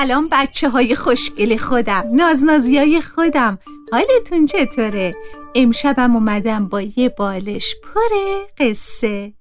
سلام بچه های خوشگل خودم نازنازی های خودم. حالتون چطوره؟ امشبم اومدم با یه بالش پر قصه.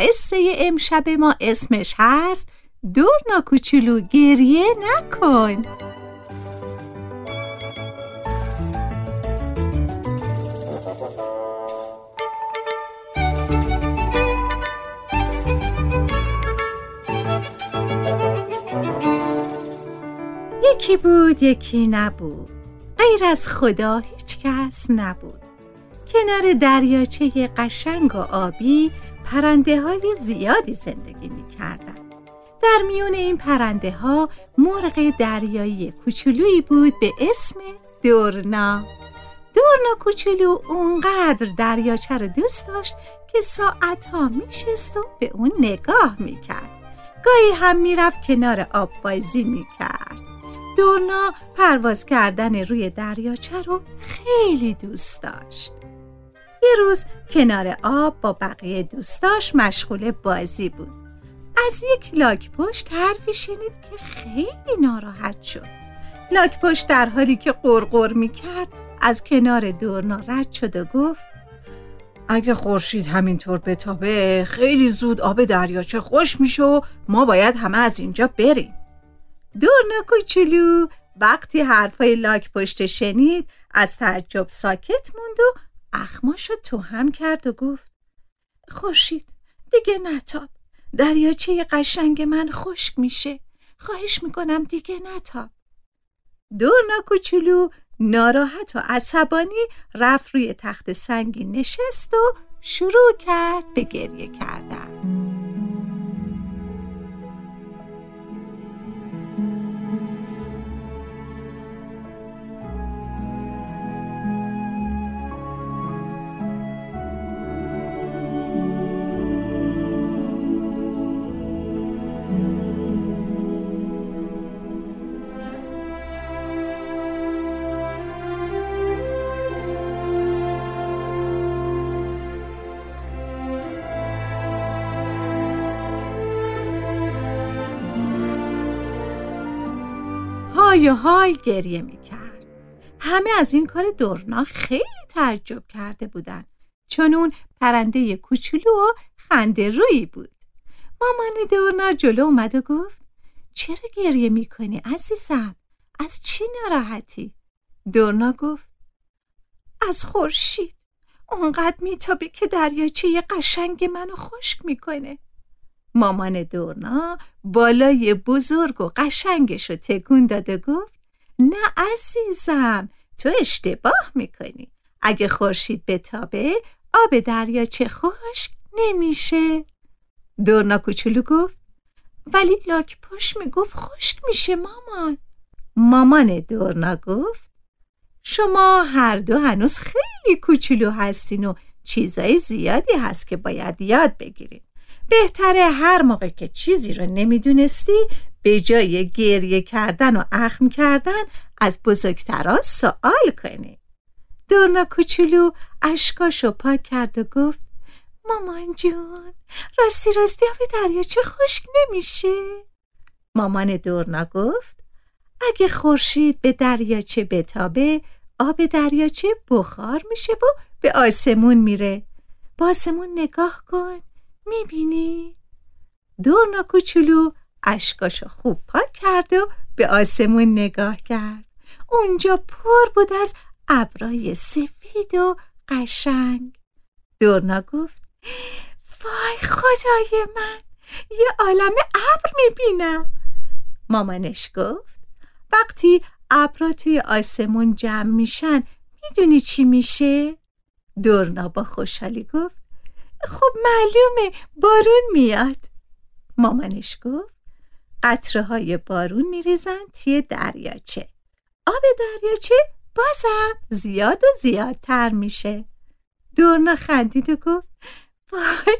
قصه امشب ما اسمش هست دور ناکوچولو گریه نکن. یکی بود یکی نبود. غیر از خدا هیچ کس نبود. کنار دریاچه قشنگ و آبی پرنده های زیادی زندگی می کردن. در میون این پرنده ها مرغ دریایی کوچولویی بود به اسم دورنا. دورنا کوچولو اونقدر دریاچه رو دوست داشت که ساعتها میشست و به اون نگاه می‌کرد. گاهی هم می‌رفت کنار آب بازی می‌کرد. دورنا پرواز کردن روی دریاچه رو خیلی دوست داشت. یه روز کنار آب با بقیه دوستاش مشغول بازی بود. از یک لاک پشت حرفی شنید که خیلی ناراحت شد. لاک پشت در حالی که قرقر می کرد از کنار دورنا رد شد و گفت اگه خورشید همینطور بتابه خیلی زود آب دریاچه خوش میشه و ما باید همه از اینجا بریم. دورنا کوچولو وقتی حرفای لاک پشت شنید از تعجب ساکت موند و اخماشو تو هم کرد و گفت خورشید دیگه نتاب. دریاچه قشنگ من خشک میشه. خواهش می‌کنم دیگه نتاب. دورنا کوچولو ناراحت و عصبانی رفت روی تخت سنگی نشست و شروع کرد به گریه کردن. های های گریه می‌کرد. همه از این کار دورنا خیلی تعجب کرده بودن. چون اون پرنده کوچولو و خنده روی بود. مامان دورنا جلو اومد و گفت چرا گریه می‌کنی عزیزم؟ از چی ناراحتی؟ دورنا گفت از خورشید. اونقدر میتابه که دریاچه قشنگ منو خشک می‌کنه. مامان دورنا بالای بزرگ و قشنگش رو تکون داد و گفت نه عزیزم تو اشتباه می‌کنی. اگه خورشید بتابه آب دریاچه خشک نمیشه. دورنا کوچولو گفت ولی لاک پشت می‌گفت خشک میشه مامان. مامان دورنا گفت شما هر دو هنوز خیلی کوچولو هستین و چیزای زیادی هست که باید یاد بگیرین. بهتره هر موقع که چیزی رو نمی‌دونستی به جای گریه کردن و اخم کردن از بزرگترا سوال کنی. دورنا کوچولو اشکاشو پاک کرد و گفت مامان جون راستی راستی آب دریاچه خشک نمیشه؟ مامان دورنا گفت اگه خورشید به دریاچه بتابه آب دریاچه بخار میشه و به آسمون میره. به آسمون نگاه کن. می‌بینی؟ دورنا کوچولو اشکاشو خوب پاک کرد و به آسمون نگاه کرد اونجا پر بود از ابرای سفید و قشنگ دورنا گفت وای خدای من یه عالم ابر می‌بینم مامانش گفت وقتی ابرا توی آسمون جمع میشن می‌دونی چی میشه؟ دورنا با خوشحالی گفت خب معلومه بارون میاد. مامانش گفت قطره های بارون میریزن توی دریاچه. آب دریاچه بازم زیاد و زیادتر میشه. دورنا خندید و گفت وای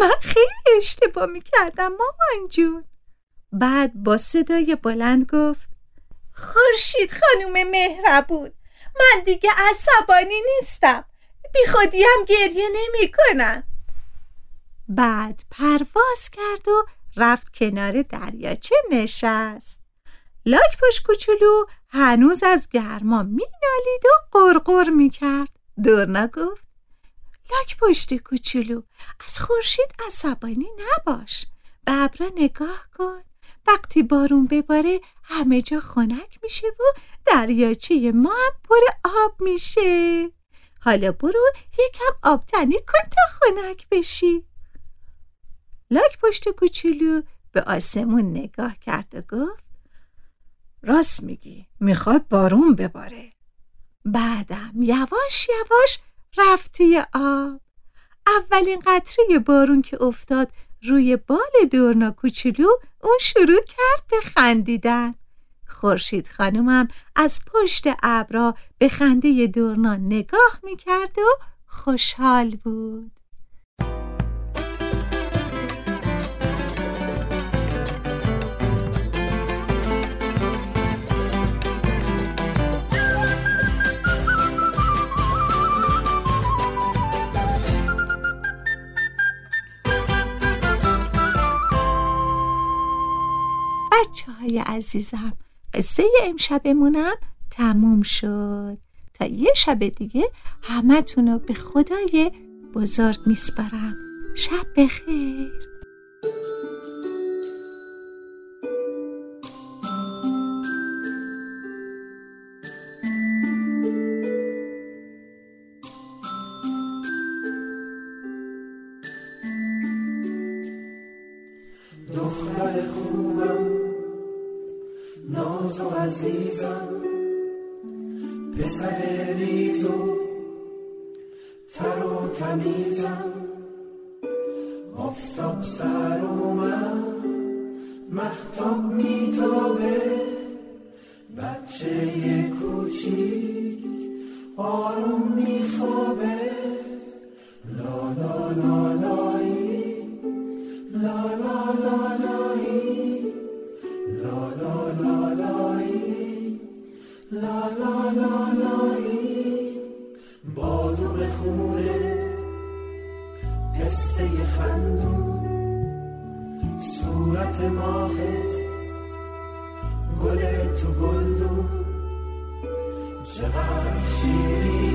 من خیلی اشتباه می‌کردم مامان جون. بعد با صدای بلند گفت خورشید خانوم مهربون من دیگه عصبانی نیستم. بی خودیم گریه نمی کنم. بعد پرواز کرد و رفت کنار دریاچه نشست. لاک پشت کوچولو هنوز از گرما مینالید و قرقر می‌کرد. دورنا گفت لاک پشت کوچولو از خورشید عصبانی نباش. به ابرا نگاه کن. وقتی بارون بباره همه جا خنک میشه و دریاچه ما هم پر آب میشه. حالا برو یکم آبتنی کن تا خنک بشی. لاک پشت کوچولو به آسمون نگاه کرد و گفت راست میگی می‌خواد بارون بباره. بعدم یواش یواش رفت توی آب. اولین قطره بارون که افتاد روی بال دورنا کوچولو اون شروع کرد به خندیدن. خورشید خانومم از پشت ابرا به خنده دورنا نگاه می‌کرد و خوشحال بود. های عزیزم. قصه امشبمونم تموم شد. تا یه شب دیگه همه رو به خدای بزرگ میسپارم. شب بخیر. دختر خوبم. ناز و عزیزم پسر ریز و تر و تمیزم. آفتاب سر اومد محتاب میتابه لا لا لا لایی بادوم خوره پسته خندون صورت ماهت گل تو گلدون چقدر شیرینی